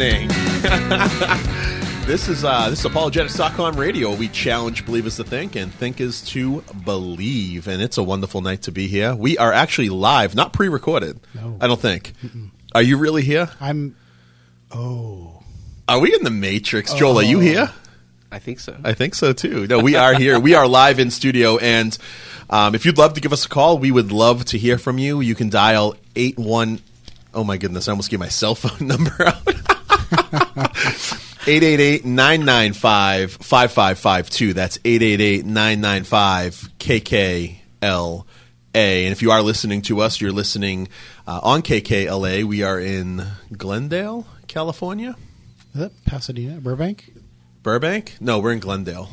happening? this is uh, this is apologetics.com radio. We challenge believers to think and think is to believe, and it's a wonderful night to be here. We are actually live, not pre-recorded. No. I don't think. Are you really here? I'm. Oh, Are we in the Matrix, Joel? Are you here? I think so. I think so too. No, we are here. we are live in studio, and um, if you'd love to give us a call, we would love to hear from you. You can dial eight one. Oh my goodness! I almost gave my cell phone number out. 888-995-5552. That's 888-995-KKLA. And if you are listening to us, you're listening uh, on KKLA. We are in Glendale, California. is that Pasadena, Burbank, Burbank? No, we're in Glendale.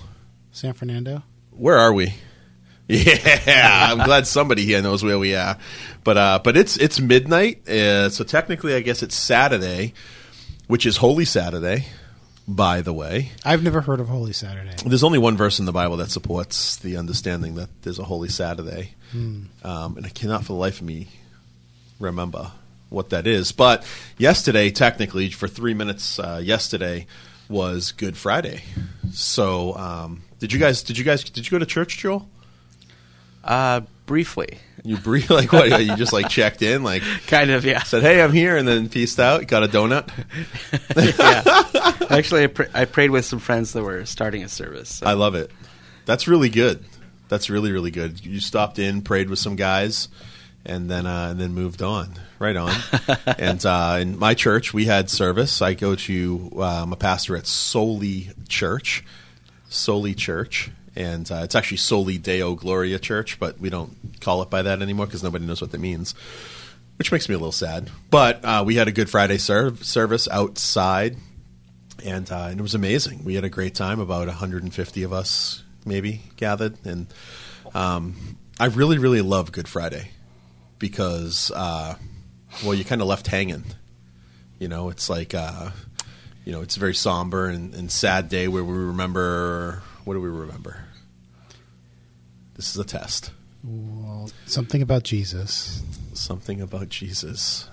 San Fernando? Where are we? Yeah, I'm glad somebody here knows where we are. But uh, but it's it's midnight, uh, so technically, I guess it's Saturday, which is Holy Saturday. By the way, I've never heard of Holy Saturday. there's only one verse in the Bible that supports the understanding that there's a Holy Saturday, um, and I cannot for the life of me remember what that is. But yesterday, technically, for three minutes, uh, yesterday was Good Friday. So, um, did you guys? Did you guys? Did you go to church, Joel? Uh, briefly, You breathe like what? You just like checked in, like kind of, yeah. said, "Hey, I'm here," and then peaced out. Got a donut. yeah. Actually, I, pr- I prayed with some friends that were starting a service. So. I love it. That's really good. That's really really good. You stopped in, prayed with some guys, and then uh, and then moved on. Right on. and uh, in my church, we had service. I go to uh, I'm a pastor at Soli Church, Soli Church, and uh, it's actually Soli Deo Gloria Church, but we don't call it by that anymore because nobody knows what that means. Which makes me a little sad. But uh, we had a Good Friday serv- service outside, and uh, and it was amazing. We had a great time. About 150 of us maybe gathered, and um, I really really love Good Friday because uh, well, you kind of left hanging. You know, it's like uh, you know, it's a very somber and, and sad day where we remember. What do we remember? This is a test. Well, something about Jesus. Something about Jesus.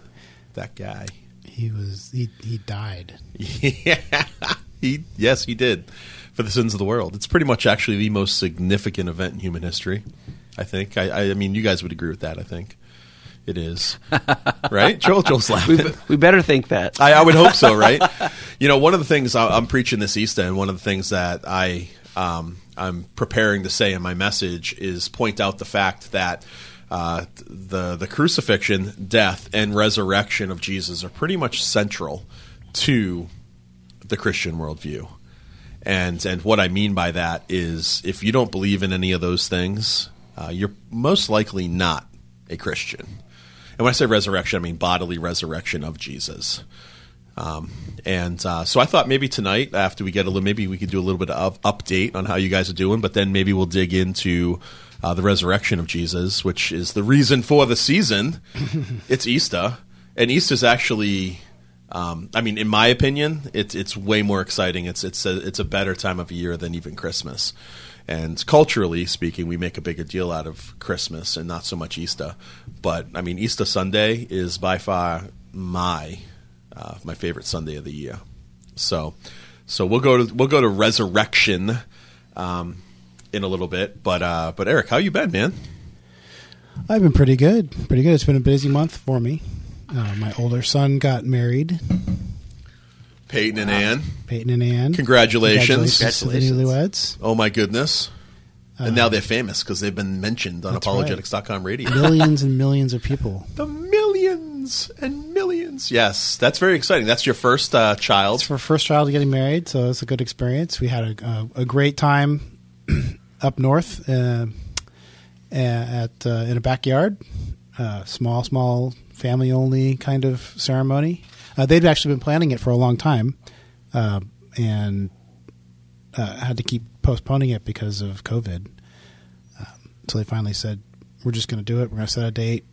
That guy. He was he he died. Yeah, he yes, he did for the sins of the world. It's pretty much actually the most significant event in human history. I think. I, I, I mean, you guys would agree with that. I think it is, right? Joel, Joel's laughing. we, be- we better think that. I, I would hope so, right? you know, one of the things I, I'm preaching this Easter, and one of the things that I um, I'm preparing to say in my message is point out the fact that uh, the the crucifixion, death, and resurrection of Jesus are pretty much central to the Christian worldview. And and what I mean by that is, if you don't believe in any of those things, uh, you're most likely not a Christian. And when I say resurrection, I mean bodily resurrection of Jesus. Um, and uh, so I thought maybe tonight, after we get a little, maybe we could do a little bit of update on how you guys are doing, but then maybe we'll dig into uh, the resurrection of Jesus, which is the reason for the season. it's Easter, and Easter's actually, um, I mean, in my opinion, it's it's way more exciting. It's it's a it's a better time of year than even Christmas. And culturally speaking, we make a bigger deal out of Christmas and not so much Easter. But I mean, Easter Sunday is by far my uh, my favorite Sunday of the year. So, so we'll go to we'll go to resurrection um, in a little bit. But uh, but Eric, how you been, man? I've been pretty good. Pretty good. It's been a busy month for me. Uh, my older son got married, Peyton and Ann, Peyton and Ann. congratulations! Congratulations to the Congratulations. newlyweds. Oh my goodness! and now they're famous because they've been mentioned on That's right. apologetics.com radio. Millions and millions of people. the millions and millions. Yes, that's very exciting. That's your first uh, child. It's for first child getting married, so it's a good experience. We had a, a, a great time up north uh, at uh, in a backyard, uh, small, small family only kind of ceremony. Uh, they'd actually been planning it for a long time, uh, and had to keep postponing it because of COVID. Um, so they finally said, "We're just going to do it. We're going to set a date,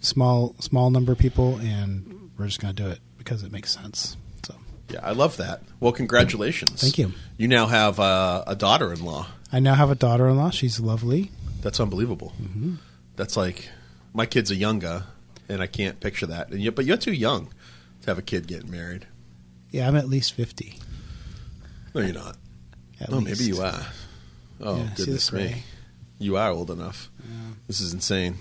small, small number of people, and we're just going to do it because it makes sense." So. Yeah, I love that. Well, congratulations. Thank you. You now have uh, a daughter-in-law. I now have a daughter-in-law. She's lovely. That's unbelievable. Mm-hmm. That's like my kids are younger, and I can't picture that. And you, but you're too young to have a kid getting married. Yeah, I'm at least fifty. No, you're not. At oh, least. maybe you are. Oh, Yeah, goodness me. Gray? You are old enough. This is insane.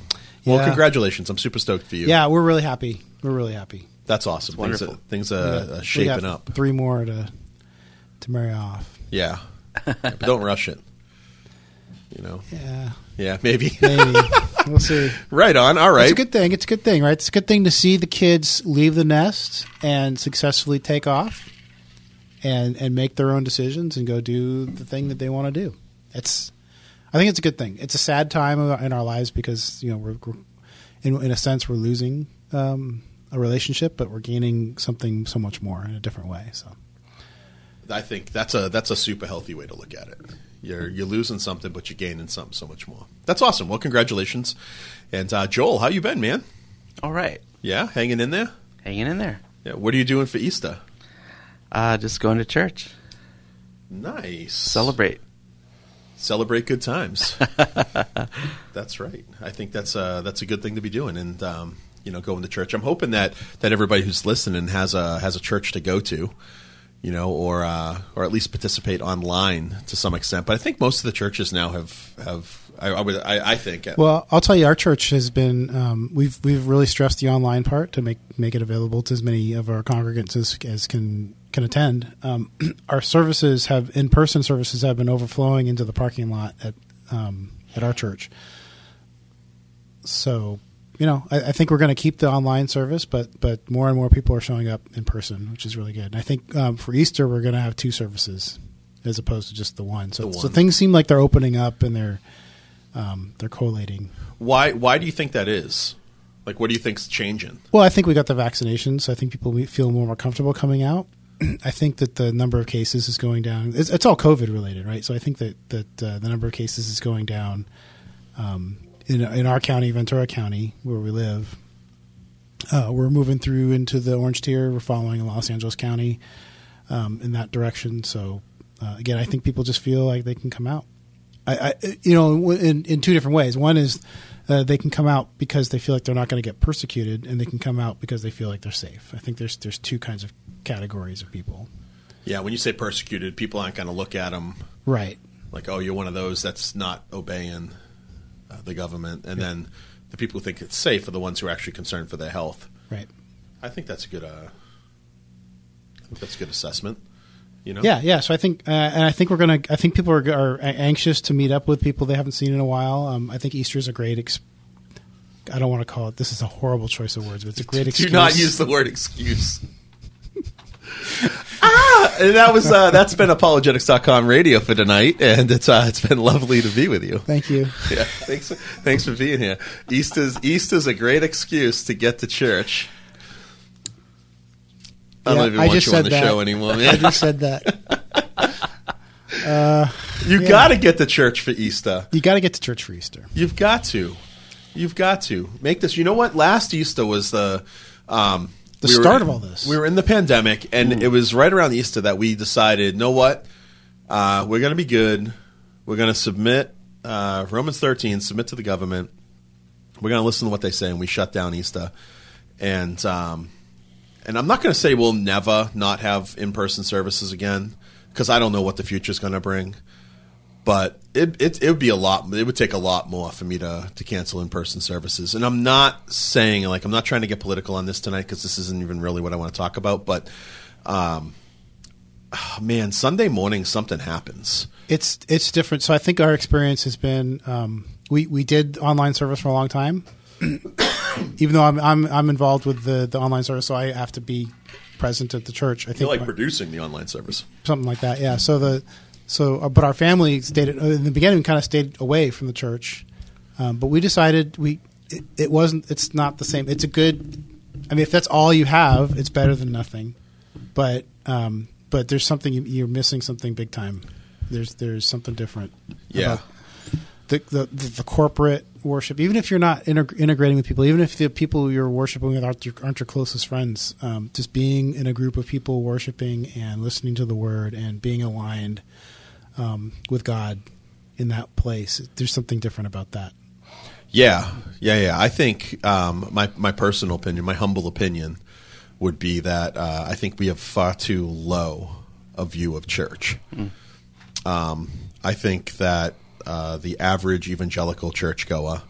Well, Yeah. congratulations. I'm super stoked for you. Yeah, we're really happy. We're really happy. That's awesome. Things, wonderful. are, things We are, got- are we uh, shaping up. Three more to to marry off. Yeah. Yeah, but don't rush it. You know? Yeah, Yeah, maybe. maybe we'll see. right on. All right. It's a good thing. It's a good thing, right? It's a good thing to see the kids leave the nest and successfully take off, and and make their own decisions and go do the thing that they want to do. It's, I think it's a good thing. It's a sad time in our lives because you know we're, we're in in a sense we're losing um, a relationship, but we're gaining something so much more in a different way. So I think that's a that's a super healthy way to look at it. You're you're losing something, but you're gaining something so much more. That's awesome. Well, congratulations. And uh, Joel, how you been, man? All right, Yeah, hanging in there. hanging in there. Yeah. What are you doing for Easter? Uh, just going to church, Nice. celebrate. Celebrate good times. that's right. I think that's a that's a good thing to be doing, and um, you know, going to church. I'm hoping that that everybody who's listening has a has a church to go to, you know, or uh, or at least participate online to some extent. But I think most of the churches now have have. I, I would. I, I think. Well, I'll tell you, our church has been um, we've we've really stressed the online part to make make it available to as many of our congregants as, as can can attend. Um, our services have in person services have been overflowing into the parking lot at um, at our church. So, you know, I, I think we're going to keep the online service, but but more and more people are showing up in person, which is really good. And I think um, for Easter we're going to have two services as opposed to just the one. So The so things seem like they're opening up and they're um, they're collating. why why do you think that is? Like, what do you think's changing? Well, I think we got the vaccinations. So I think people feel more and more comfortable coming out. I think that the number of cases is going down. It's, it's all COVID related, right? So I think that that uh, the number of cases is going down um, in in our county, Ventura County, where we live. Uh, we're moving through into the orange tier. We're following Los Angeles County um, in that direction. So uh, again, I think people just feel like they can come out. I, I you know, in, in two different ways. One is uh, they can come out because they feel like they're not going to get persecuted, and they can come out because they feel like they're safe. I think there's there's two kinds of categories of people. Yeah, when you say persecuted, people aren't going to look at them Right. like, oh, you're one of those that's not obeying uh, the government, and then the people who think it's safe are the ones who are actually concerned for their health. Right. I think that's a good. Uh, I think that's a good assessment. You know. Yeah, yeah. So I think, uh, and I think we're gonna. I think people are, are anxious to meet up with people they haven't seen in a while. Um, I think Easter is a great. Ex- I don't want to call it. This is a horrible choice of words, but it's a great excuse. Do not use the word excuse. ah, and that was uh, that's been apologetics.com radio for tonight, and it's uh, it's been lovely to be with you. Thank you. Yeah, thanks thanks for being here. Easter's Easter's a great excuse to get to church. I don't Yeah, even I want just you on the that. show anymore, I just said that. you yeah. got to get to church for Easter. You got to get to church for Easter. You've got to. You've got to make this. You know what? Last Easter was the um, The we start of all this. We were in the pandemic, and it was right around Easter that we decided. Know what? Uh, we're going to be good. We're going to submit uh, Romans thirteen. Submit to the government. We're going to listen to what they say, and we shut down Easter. And um, and I'm not going to say we'll never not have in person services again because I don't know what the future is going to bring but it, it it would be a lot. It would take a lot more for me to to cancel in person services. And I'm not saying like I'm not trying to get political on this tonight because this isn't even really what I want to talk about. But um, ah, man, Sunday morning something happens. It's it's different. So I think our experience has been um, we we did online service for a long time, even though I'm I'm I'm involved with the the online service, so I have to be present at the church. I think feel like my- producing the online service. something like that. Yeah. So the so uh, but our family stayed at, in the beginning. Kind of stayed away from the church, um, but we decided we it, it wasn't. It's not the same. It's a good. I mean, if that's all you have, it's better than nothing. But um, but there's something you- you're missing. Something big time. There's there's something different. Yeah. The, the the the corporate worship, even if you're not integ- integrating with people, even if the people you're worshiping with aren't your, aren't your closest friends, um, just being in a group of people worshiping and listening to the word and being aligned um, with God in that place, there's something different about that. Yeah, yeah, yeah. I think um, my my personal opinion, my humble opinion, would be that uh, I think we have far too low a view of church. Um, I think that uh, the average evangelical churchgoer,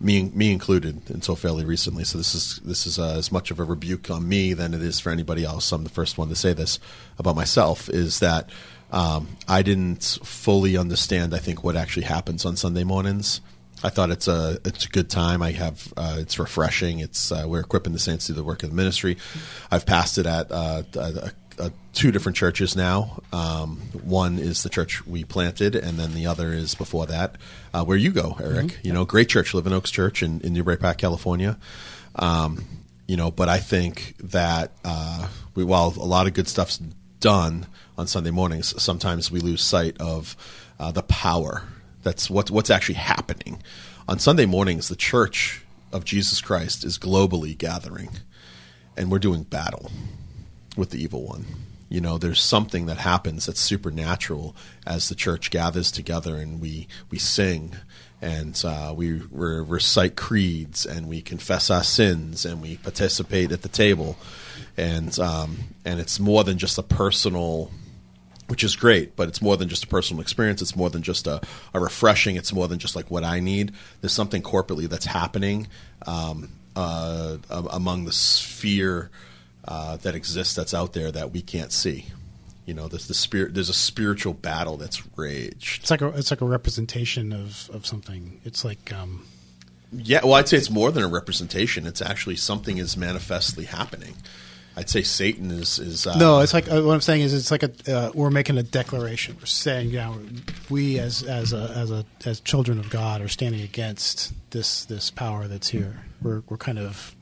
me me included, until fairly recently, so this is this is uh, as much of a rebuke on me than it is for anybody else. I'm the first one to say this about myself. Is that um, I didn't fully understand. I think what actually happens on Sunday mornings. I thought it's a it's a good time. I have uh, it's refreshing. It's uh, we're equipping the saints to do the work of the ministry. I've passed it at uh, uh, uh, two different churches now. Um, one is the church we planted, and then the other is before that, uh, where you go, Eric. You know, great church, Living Oaks Church in, in Newbury Park, California. Um, you know, but I think that uh, we, while a lot of good stuff's done on Sunday mornings, sometimes we lose sight of uh, the power that's what, what's actually happening. On Sunday mornings, the church of Jesus Christ is globally gathering, and we're doing battle with the evil one. You know, there's something that happens that's supernatural as the church gathers together and we, we sing and uh, we re- recite creeds and we confess our sins and we participate at the table. And, um, and it's more than just a personal which is great, but it's more than just a personal experience. It's more than just a, a refreshing. It's more than just like what I need. There's something corporately that's happening um, uh, among the sphere uh, that exists that's out there that we can't see. You know, there's the spirit. There's a spiritual battle that's raged. It's like a it's like a representation of, of something. It's like um, Yeah, well, I'd say it's more than a representation. It's actually something is manifestly happening. I'd say Satan is is uh, no. It's like uh, what I'm saying is it's like a uh, we're making a declaration. We're saying, yeah, we as as a as a as children of God are standing against this this power that's here. We're we're kind of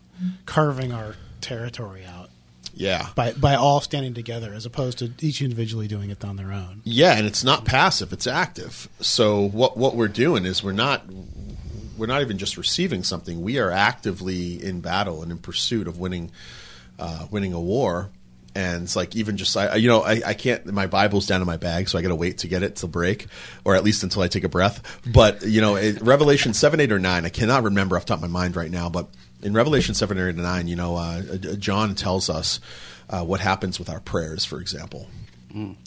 carving our territory out yeah by by all standing together, as opposed to each individually doing it on their own. Yeah, and it's not passive; it's active. So what what we're doing is we're not we're not even just receiving something; we are actively in battle and in pursuit of winning uh, winning a war. And it's like even just I, you know I, I can't my Bible's down in my bag so I got to wait to get it to break or at least until I take a breath. But you know it, Revelation seven eight or nine I cannot remember off the top of my mind right now. But in Revelation seven eight or nine you know uh, John tells us uh, what happens with our prayers for example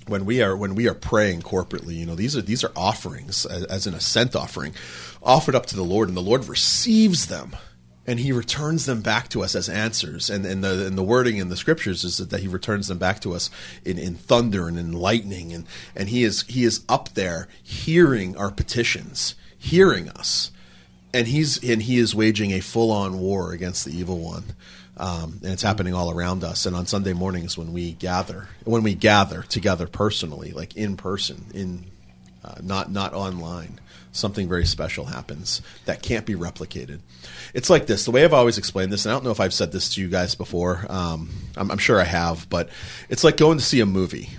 when we are when we are praying corporately you know these are these are offerings as, as an ascent offering offered up to the lord and the lord receives them and he returns them back to us as answers. And, and the and the wording in the scriptures is that, he returns them back to us in, in thunder and in lightning. And and he is he is up there hearing our petitions hearing us. And he's and he is waging a full on war against the evil one. Um, and it's happening all around us. And on Sunday mornings, when we gather, when we gather together personally, like in person, in uh, not not online, something very special happens that can't be replicated. It's like this. The way I've always explained this, and I don't know if I've said this to you guys before. Um, I'm, I'm sure I have, but it's like going to see a movie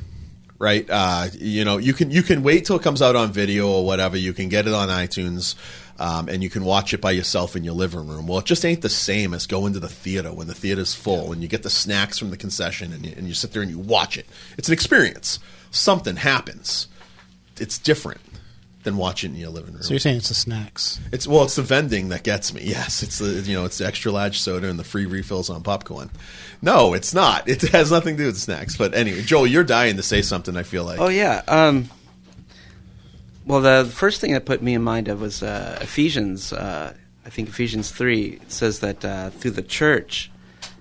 right? Uh, you know, you can you can wait till it comes out on video or whatever. You can get it on iTunes, um, and you can watch it by yourself in your living room. Well, it just ain't the same as going to the theater when the theater's full and you get the snacks from the concession and you, and you sit there and you watch it. It's an experience. Something happens. It's different than watching in your living room. So you're saying it's the snacks? It's well, it's the vending that gets me. Yes, it's the you know it's the extra large soda and the free refills on popcorn. No, it's not. It has nothing to do with snacks. But anyway, Joel, you're dying to say something. I feel like. Oh yeah. Um, well, the first thing that put me in mind of was uh, Ephesians. Uh, I think Ephesians three says that uh, through the church,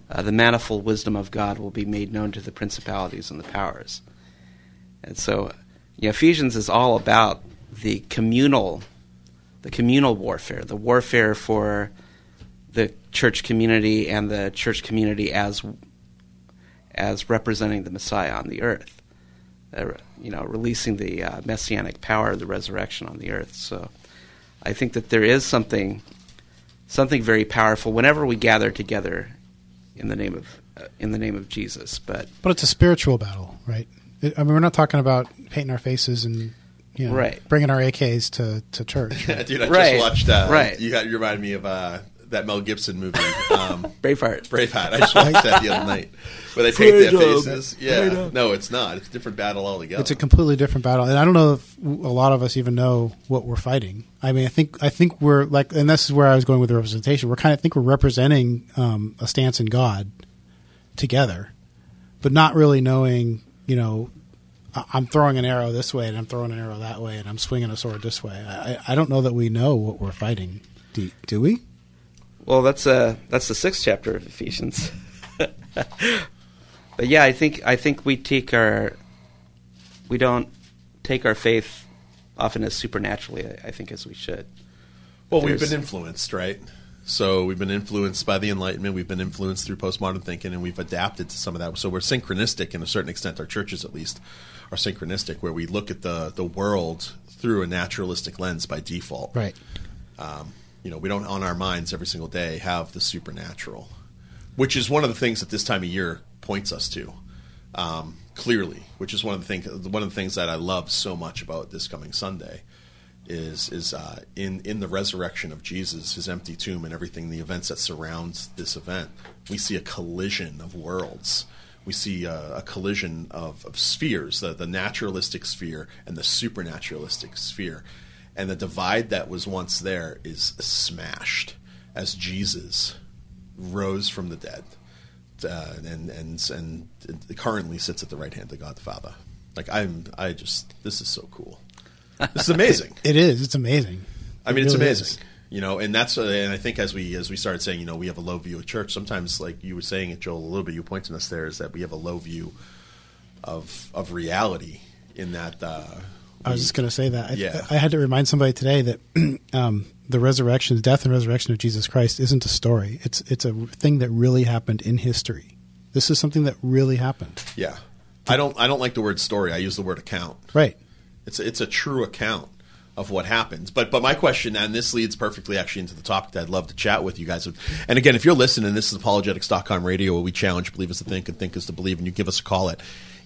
uh, the manifold wisdom of God will be made known to the principalities and the powers. And so, you know, Ephesians is all about the communal, the communal warfare, the warfare for the church community and the church community as as representing the Messiah on the earth. Uh, you know, releasing the uh, messianic power of the resurrection on the earth. So, I think that there is something something very powerful whenever we gather together in the name of uh, in the name of Jesus. But But it's a spiritual battle, right? It, I mean, we're not talking about painting our faces and you know, Right. bringing our AKs to, to church. Dude, I Right. just watched. Uh, Right. You got you reminded me of uh, that Mel Gibson movie, um, Braveheart. Braveheart. I just watched that the other night, where they paint their faces. Yeah, no, it's not. It's a different battle altogether. It's a completely different battle, and I don't know if a lot of us even know what we're fighting. I mean, I think I think we're like, and this is where I was going with the representation. We're kind of think we're representing um, a stance in God, together, but not really knowing, you know, I- I'm throwing an arrow this way and I'm throwing an arrow that way and I'm swinging a sword this way. I, I- I don't know that we know what we're fighting. Do, do we? Well, that's uh that's the sixth chapter of Ephesians. but yeah, I think I think we take our we don't take our faith often as supernaturally. I, I think as we should. Well, we've been influenced, right? So we've been influenced by the Enlightenment. We've been influenced through postmodern thinking, and we've adapted to some of that. So we're synchronistic, in a certain extent. Our churches, at least, are synchronistic, where we look at the the world through a naturalistic lens by default. Right. Um, you know, we don't on our minds every single day have the supernatural, which is one of the things that this time of year points us to um, clearly. Which is one of the things one of the things that I love so much about this coming Sunday is is uh, in in the resurrection of Jesus, his empty tomb, and everything, the events that surrounds this event. We see a collision of worlds. We see a, a collision of, of spheres, the, the naturalistic sphere and the supernaturalistic sphere, and the divide that was once there is smashed as Jesus rose from the dead, uh, and and and currently sits at the right hand of God the Father. Like I'm, I just this is so cool. This is amazing. It is. It's amazing. I mean, It it's really amazing. is. You know, and that's uh, and I think as we as we started saying, you know, we have a low view of church. Sometimes, like you were saying it, Joel, a little bit. You pointing us there is that we have a low view of of reality in that. Uh, I was just going to say that. I, Yeah. I had to remind somebody today that um, the resurrection, the death and resurrection of Jesus Christ, isn't a story. It's it's a thing that really happened in history. This is something that really happened. yeah. I don't I don't like the word story. I use the word account. Right. It's it's a true account of what happens. But but my question, and this leads perfectly actually into the topic that I'd love to chat with you guys. And again, if you're listening, this is apologetics.com radio where we challenge believe believers to think and think is to believe, and you give us a call at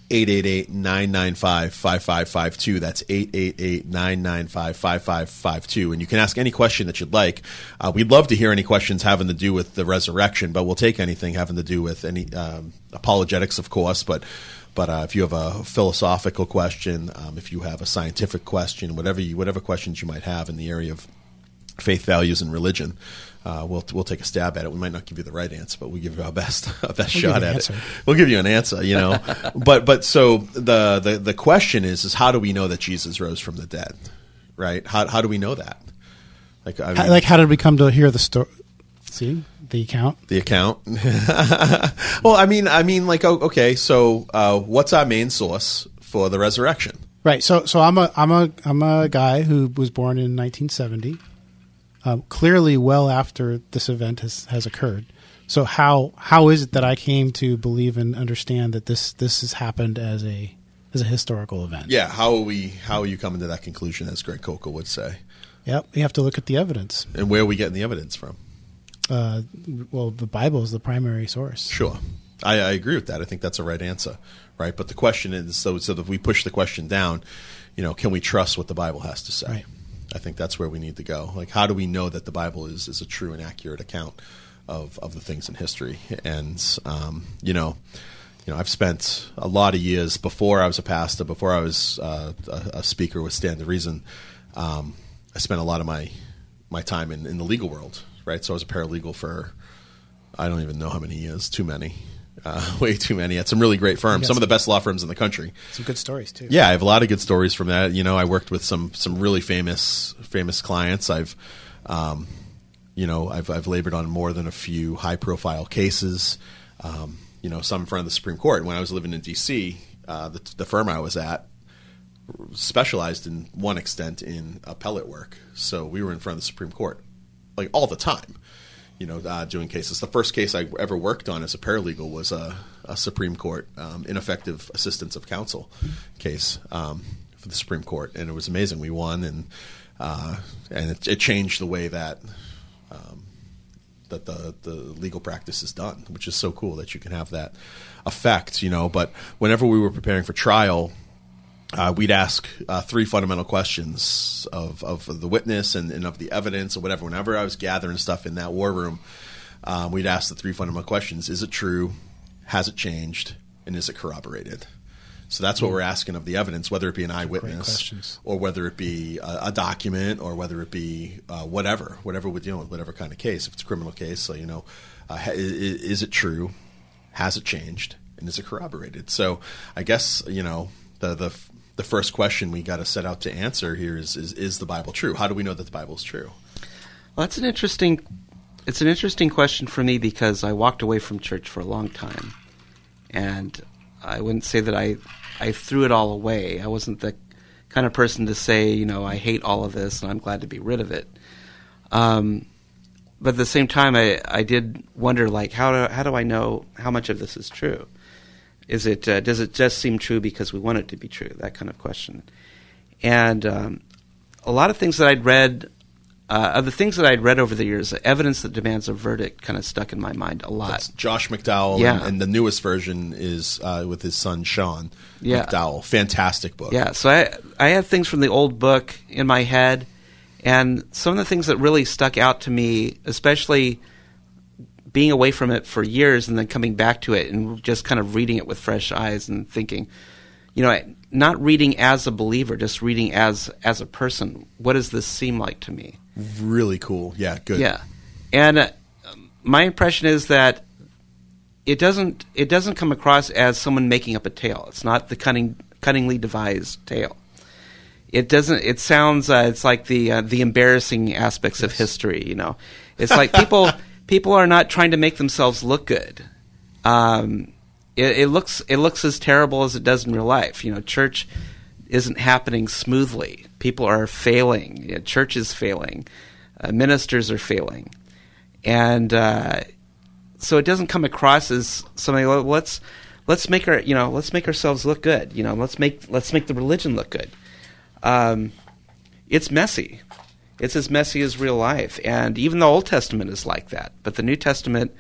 888-995-5552. That's 888-995-5552. And you can ask any question that you'd like. Uh, we'd love to hear any questions having to do with the resurrection, but we'll take anything having to do with any um, apologetics, of course, but but uh, if you have a philosophical question, um, if you have a scientific question, whatever you, whatever questions you might have in the area of faith, values, and religion, uh, we'll we'll take a stab at it. We might not give you the right answer, but we'll give you our best our best We'll shot at answer. it. We'll give you an answer, you know. but but so the, the the question is is how do we know that Jesus rose from the dead? Right? How how do we know that? Like I How, like, how did we come to hear the story? See the account. the account. well, I mean, I mean, like, o- okay, so uh, what's our main source for the resurrection? Right. So so I'm a I'm a I'm a guy who was born in 1970. Um, clearly, well after this event has, has occurred. So how how is it that I came to believe and understand that this this has happened as a as a historical event? Yeah, how are we? How are you coming to that conclusion, as Greg Koukl would say? Yep. We have to look at the evidence. And where are we getting the evidence from? Uh, well, the Bible is the primary source. Sure, I, I agree with that. I think that's a right answer, right? But the question is, so so that we push the question down, you know, can we trust what the Bible has to say? Right. I think that's where we need to go. Like, how do we know that the Bible is is a true and accurate account of of the things in history? And um, you know. You know, I've spent a lot of years before I was a pastor, before I was uh, a, a speaker with Stand to Reason. Um, I spent a lot of my my time in, in the legal world, right? So I was a paralegal for I don't even know how many years, too many, uh, way too many at some really great firms, some of the best law firms in the country. Some good stories too. Yeah, I have a lot of good stories from that. You know, I worked with some some really famous famous clients. I've, um, you know, I've I've labored on more than a few high profile cases. Um, you know, some in front of the Supreme Court. When I was living in D.C., uh, the, the firm I was at specialized in one extent in appellate work. So we were in front of the Supreme Court like all the time. You know, uh, doing cases. The first case I ever worked on as a paralegal was a, a Supreme Court um, ineffective assistance of counsel case um, for the Supreme Court, and it was amazing. We won, and uh, and it, it changed the way that um, that the the legal practice is done, which is so cool that you can have that effect. You know, but whenever we were preparing for trial, uh, we'd ask uh, three fundamental questions of, of the witness and, and of the evidence or whatever. Whenever I was gathering stuff in that war room, um, we'd ask the three fundamental questions: Is it true? Has it changed? And is it corroborated? So that's what we're asking of the evidence, whether it be an eyewitness or whether it be a, a document or whether it be uh, whatever, whatever we're dealing with, whatever kind of case. If it's a criminal case, so you know, uh, ha- i- i- is it true? has it changed, and is it corroborated? So I guess you know the the the first question we got to set out to answer here is, is is the Bible true? How do we know that the Bible is true? Well, that's an interesting. It's an interesting question for me because I walked away from church for a long time, and I wouldn't say that I I threw it all away. I wasn't the kind of person to say, you know, I hate all of this and I'm glad to be rid of it. Um, but at the same time, I, I did wonder, like, how do, how do I know how much of this is true? Is it uh, does it just seem true because we want it to be true? That kind of question. And um, a lot of things that I'd read, uh, of the things that I'd read over the years, evidence that demands a verdict kind of stuck in my mind a lot. That's Josh McDowell, Yeah. and, and the newest version is uh, with his son Sean Yeah. McDowell. Fantastic book. Yeah, so I I had things from the old book in my head, and some of the things that really stuck out to me, especially being away from it for years and then coming back to it and just kind of reading it with fresh eyes and thinking, you know, not reading as a believer, just reading as as a person. What does this seem like to me? really cool. Yeah, good. Yeah, and uh, my impression is that it doesn't it doesn't come across as someone making up a tale. It's not the cunning cunningly devised tale. It doesn't. It sounds. Uh, it's like the uh, the embarrassing aspects of history. You know, it's like people people are not trying to make themselves look good. Um, it, it looks it looks as terrible as it does in real life. You know, church isn't happening smoothly. People are failing. You know, church is failing. Uh, ministers are failing, and uh, so it doesn't come across as something. "Well, Let's let's make our you know let's make ourselves look good. You know, let's make let's make the religion look good. Um, it's messy. It's as messy as real life, and even the Old Testament is like that. But the New Testament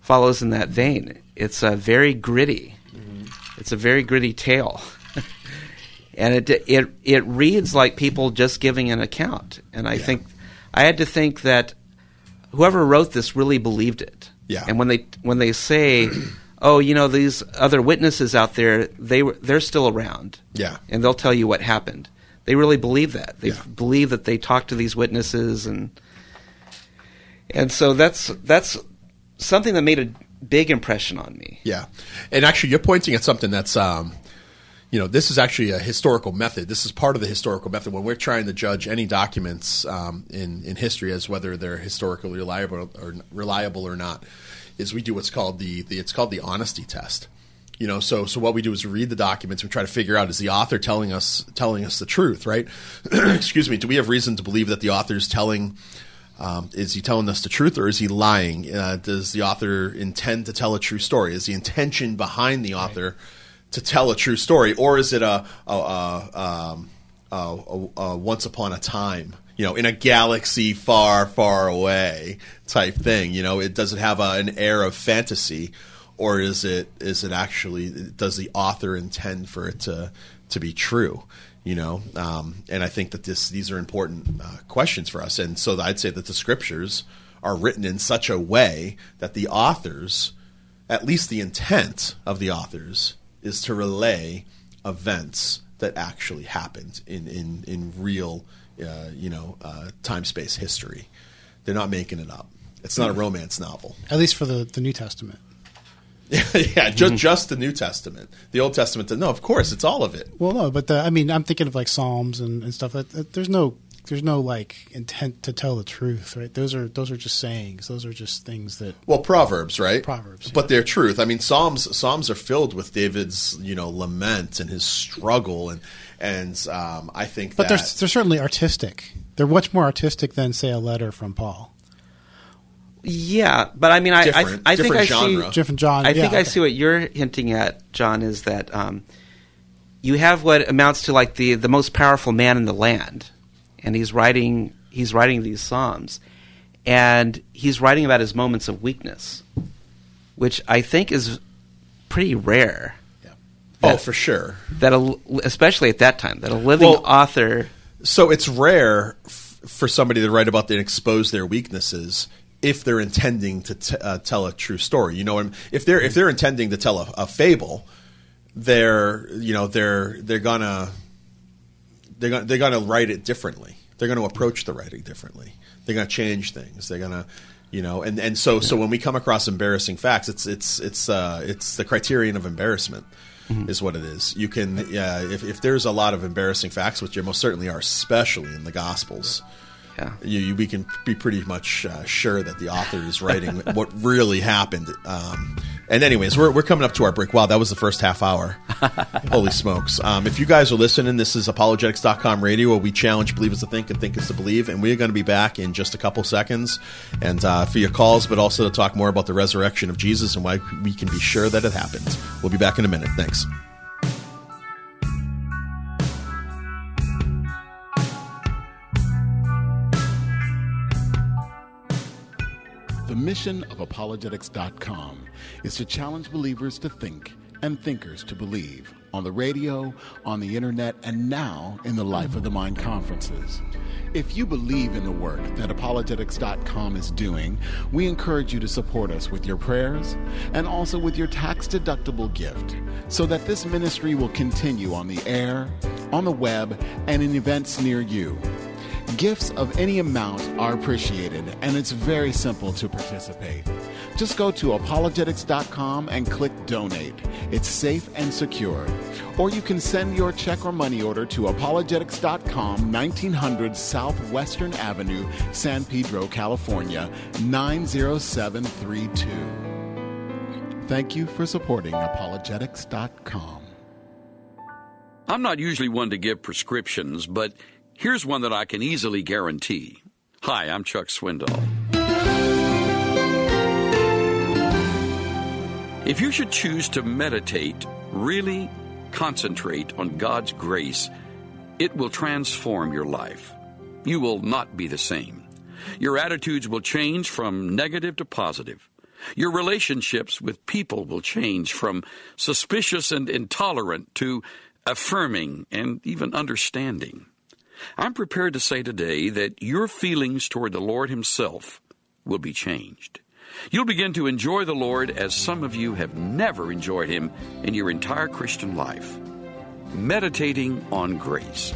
follows in that vein. It's uh, very gritty. It's a very gritty tale, and it it it reads like people just giving an account. And I think I had to think that whoever wrote this really believed it. Yeah. And when they when they say, "Oh, you know, these other witnesses out there, they were they're still around." Yeah. And they'll tell you what happened. They really believe that. They Yeah. believe that they talked to these witnesses and and so that's that's something that made a big impression on me. Yeah, and actually, you're pointing at something that's, um, you know, this is actually a historical method. This is part of the historical method when we're trying to judge any documents um, in in history as whether they're historically reliable or reliable or not. Is we do what's called the, the it's called the honesty test. You know, so so what we do is we read the documents. We try to figure out is the author telling us telling us the truth, right? Excuse me. Do we have reason to believe that the author is telling um, is he telling us the truth or is he lying? Uh, does the author intend to tell a true story? Is the intention behind the author to tell a true story, or is it a, a, a, um, a once upon a time, you know, in a galaxy far, far away type thing? You know, it does it have a, an air of fantasy, or is it is it actually does the author intend for it to to be true? you know? Um, and i think that this these are important uh, questions for us. And so i'd say that the scriptures are written in such a way that the authors at least the intent of the authors is to relay events that actually happened in in in real uh, you know uh, time space history. They're not making it up. It's not a romance novel. At least for the, the New Testament. yeah just just the new testament the old testament no of course it's all of it Well, no, but the, I mean, I'm thinking of like Psalms and, and stuff. That, that there's no there's no like intent to tell the truth, right? Those are those are just sayings. Those are just things that Well, proverbs, right? Proverbs, but they're truth. I mean, psalms psalms are filled with David's you know lament and his struggle, and and um, I think But that they're they're certainly artistic. They're much more artistic than say a letter from Paul. Yeah, but I mean, I I, Different- I think different I genre. see. Different John. I think yeah, I see what you're hinting at, John. Is that um, you have what amounts to like the the most powerful man in the land, and he's writing he's writing these psalms, and he's writing about his moments of weakness, which I think is pretty rare. Yeah. oh for sure. That a, especially at that time, that a living Well- author. So it's rare f- for somebody to write about and expose their weaknesses if they're intending to t- uh, tell a true story. You know, what I'm- if they're if they're intending to tell a, a fable, they're you know they're they're gonna they're gonna they're gonna write it differently. They're gonna approach the writing differently. They're gonna change things. They're gonna You know, and, and so so when we come across embarrassing facts, it's it's it's uh, it's the criterion of embarrassment is what it is. You can yeah, if if there's a lot of embarrassing facts, which there most certainly are, especially in the Gospels. Yeah. You, you, we can be pretty much uh, sure that the author is writing what really happened. Um, and anyways, we're, we're coming up to our break. Wow, that was the first half hour. Holy smokes. Um, if you guys are listening, this is apologetics.com radio where we challenge believers to think and think is to believe. And we're going to be back in just a couple seconds and uh, for your calls, but also to talk more about the resurrection of Jesus and why we can be sure that it happened. We'll be back in a minute. Thanks. Mission of apologetics.com is to challenge believers to think and thinkers to believe on the radio, on the internet, and now in the Life of the Mind conferences. If you believe in the work that apologetics.com is doing, we encourage you to support us with your prayers and also with your tax deductible gift so that this ministry will continue on the air, on the web, and in events near you. Gifts of any amount are appreciated, and it's very simple to participate. Just go to apologetics.com and click donate. It's safe and secure. Or you can send your check or money order to apologetics.com, 1900 Southwestern Avenue, San Pedro, California, 90732. Thank you for supporting apologetics.com. I'm not usually one to give prescriptions, but here's one that I can easily guarantee. Hi, I'm Chuck Swindoll. If you should choose to meditate, really concentrate on God's grace, it will transform your life. You will not be the same. Your attitudes will change from negative to positive. Your relationships with people will change from suspicious and intolerant to affirming and even understanding. I'm prepared to say today that your feelings toward the Lord Himself will be changed. You'll begin to enjoy the Lord as some of you have never enjoyed Him in your entire Christian life. Meditating on grace.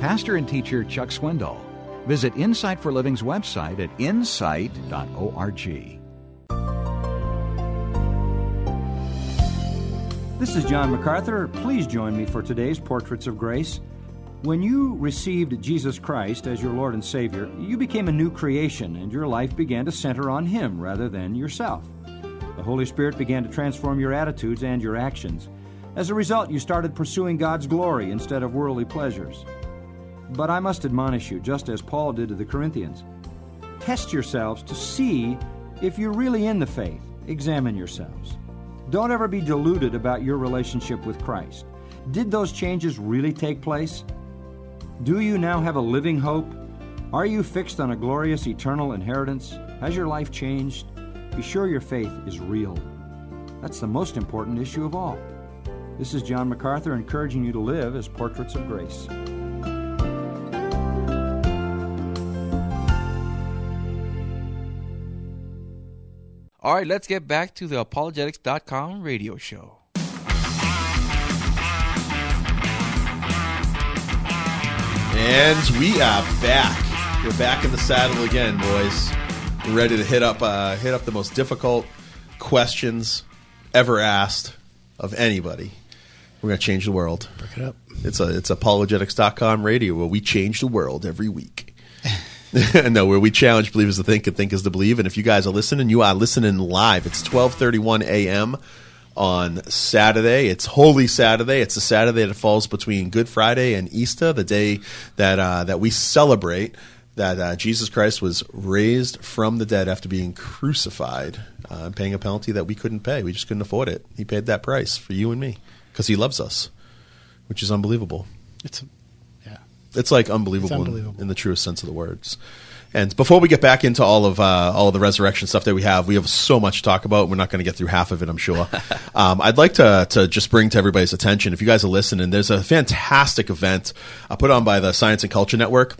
Pastor and teacher Chuck Swindoll. Visit Insight for Living's website at insight.org. This is John MacArthur. Please join me for today's Portraits of Grace. When you received Jesus Christ as your Lord and Savior, you became a new creation and your life began to center on Him rather than yourself. The Holy Spirit began to transform your attitudes and your actions. As a result, you started pursuing God's glory instead of worldly pleasures. But I must admonish you, just as Paul did to the Corinthians. Test yourselves to see if you're really in the faith. Examine yourselves. Don't ever be deluded about your relationship with Christ. Did those changes really take place? Do you now have a living hope? Are you fixed on a glorious eternal inheritance? Has your life changed? Be sure your faith is real. That's the most important issue of all. This is John MacArthur encouraging you to live as portraits of grace. All right, let's get back to the apologetics.com radio show. And we are back. We're back in the saddle again, boys. We're ready to hit up uh, hit up the most difficult questions ever asked of anybody. We're gonna change the world. Break it up. It's a it's apologetics.com radio where we change the world every week. no, where we challenge believers to think and think is to believe. And if you guys are listening, you are listening live. It's twelve thirty one a.m. on Saturday. It's Holy Saturday. It's a Saturday that falls between Good Friday and Easter, the day that uh, that we celebrate that uh, Jesus Christ was raised from the dead after being crucified, uh, paying a penalty that we couldn't pay. We just couldn't afford it. He paid that price for you and me because He loves us, which is unbelievable. It's. It's like unbelievable, It's in- unbelievable. In, the truest sense of the words. And before we get back into all of uh, all of the resurrection stuff that we have, we have so much to talk about. We're not going to get through half of it, I'm sure. um, I'd like to to just bring to everybody's attention, if you guys are listening, there's a fantastic event uh, put on by the Science and Culture Network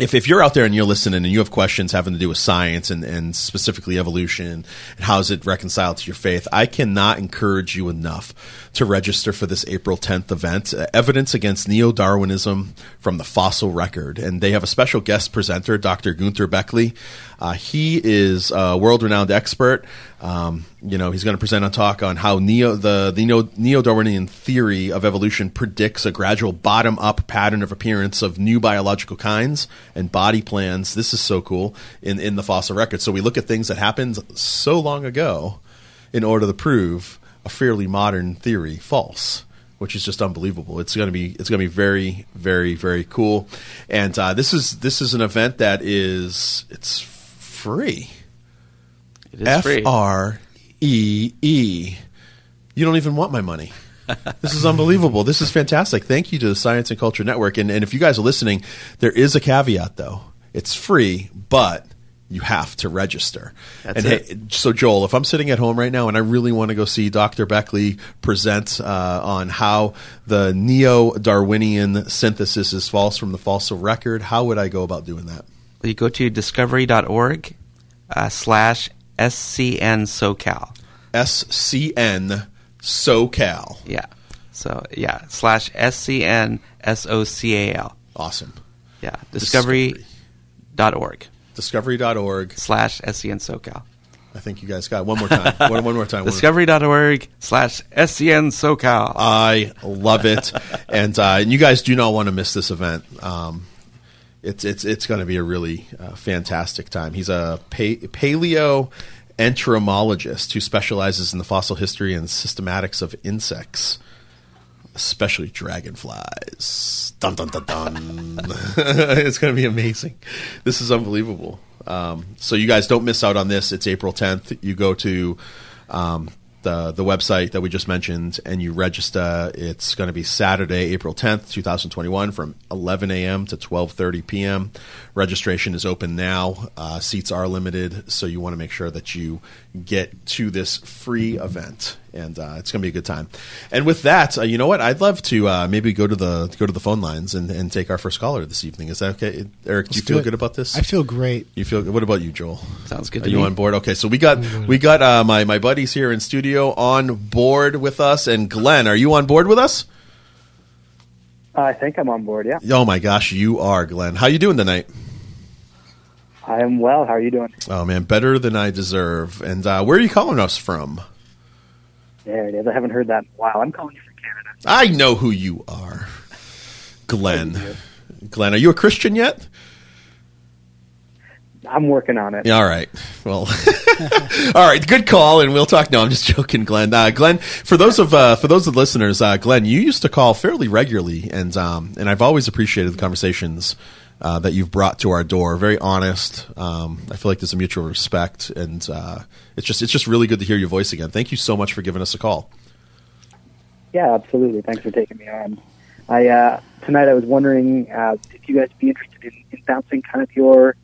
if, if you're out there and you're listening and you have questions having to do with science and, and specifically evolution and how is it reconciled to your faith, I cannot encourage you enough to register for this April 10th event, uh, Evidence Against Neo Darwinism from the Fossil Record. And they have a special guest presenter, Dr. Günter Bechly. Uh, he is a world renowned expert. Um, you know, he's going to present a talk on how neo the, the neo Darwinian theory of evolution predicts a gradual bottom up pattern of appearance of new biological kinds and body plans. This is so cool in, in the fossil record. So we look at things that happened so long ago in order to prove a fairly modern theory false which is just unbelievable. It's going to be it's going to be very very very cool, and uh, this is this is an event that is it's free. It is free. F R E E. You don't even want my money. this is unbelievable. This is fantastic. Thank you to the Science and Culture Network. And, and if you guys are listening, there is a caveat though. It's free, but you have to register. That's and it. Hey, so Joel, if I'm sitting at home right now and I really want to go see Dr. Bechly present uh, on how the neo-Darwinian synthesis is false from the fossil record, how would I go about doing that? you go to discovery.org uh, slash scn socal. SCN SoCal. Yeah. So yeah, slash scn socal. Awesome. Yeah, discovery.org Discovery.org. slash scn socal. I think you guys got it. one more time. one, one more time. One more time. Discovery.org slash scn socal. I love it, and uh, and you guys do not want to miss this event. Um, it's it's it's going to be a really uh, fantastic time. He's a pa- paleo entomologist who specializes in the fossil history and systematics of insects, especially dragonflies. Dun dun dun dun. it's going to be amazing. This is unbelievable. Um, so you guys don't miss out on this. It's April 10th. You go to um, the the website that we just mentioned and you register. It's going to be Saturday, April 10th, 2021, from 11 a.m. to 12:30 p.m. Registration is open now. Uh, seats are limited, so you want to make sure that you get to this free event, and uh, it's going to be a good time. And with that, uh, you know what? I'd love to uh, maybe go to the go to the phone lines and, and take our first caller this evening. Is that okay, Eric? do you Let's do feel it. good about this? I feel great. You feel what about you, Joel? Sounds good Are to you me. on board? Okay, so we got we got uh, my my buddies here in studio on board with us, and Glenn, are you on board with us? I think I'm on board. Yeah, Oh my gosh, you are, Glenn. How you doing tonight? I am well. How are you doing? Oh man, better than I deserve. And uh, where are you calling us from? There it is. I haven't heard that in a while. I'm calling you from Canada. I know who you are, Glenn. Glenn, are you a Christian yet? I'm working on it. All right. Well, all right. Good call, and we'll talk. No, I'm just joking, Glenn. Uh, Glenn, for those of uh, for those of the listeners, uh, Glenn, you used to call fairly regularly, and um, and I've always appreciated the conversations uh, that you've brought to our door. Very honest. Um, I feel like there's a mutual respect, and uh, it's just it's just really good to hear your voice again. Thank you so much for giving us a call. Yeah, absolutely. Thanks for taking me on. I uh, tonight I was wondering uh, if you guys would be interested in, in bouncing kind of your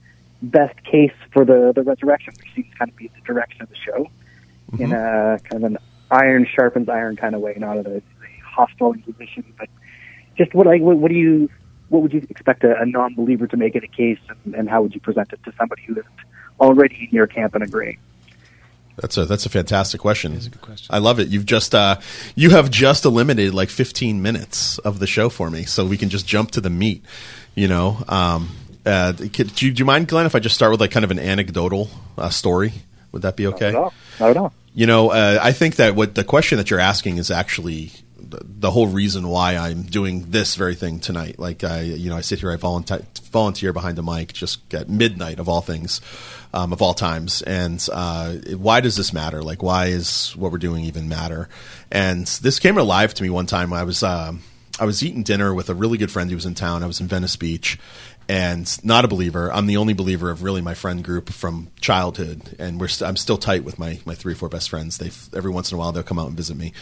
best case for the the resurrection, which seems kind of be the direction of the show, in a kind of an iron sharpens iron kind of way, not in a, a hostile inquisition, but just what like what, what do you what would you expect a, a non-believer to make it a case, and, and how would you present it to somebody who isn't already in your camp and agreeing? That's a that's a fantastic question. That's a good question. I love it. You've just uh, you have just eliminated like 15 minutes of the show for me, so we can just jump to the meat. You know, um, uh, could, do, you, do you mind, Glenn, if I just start with like kind of an anecdotal uh, story? Would that be okay? Not at all. Not at all. You know, uh, I think that what the question that you're asking is actually the, the whole reason why I'm doing this very thing tonight. Like I, you know, I sit here, I volunteer, volunteer behind the mic just at midnight of all things, um, of all times. And uh, why does this matter? Like, why is what we're doing even matter? And this came alive to me one time. I was um, I was eating dinner with a really good friend who was in town. I was in Venice Beach. And not a believer. I'm the only believer of really my friend group from childhood, and we're st- I'm still tight with my my three or four best friends. They every once in a while they'll come out and visit me,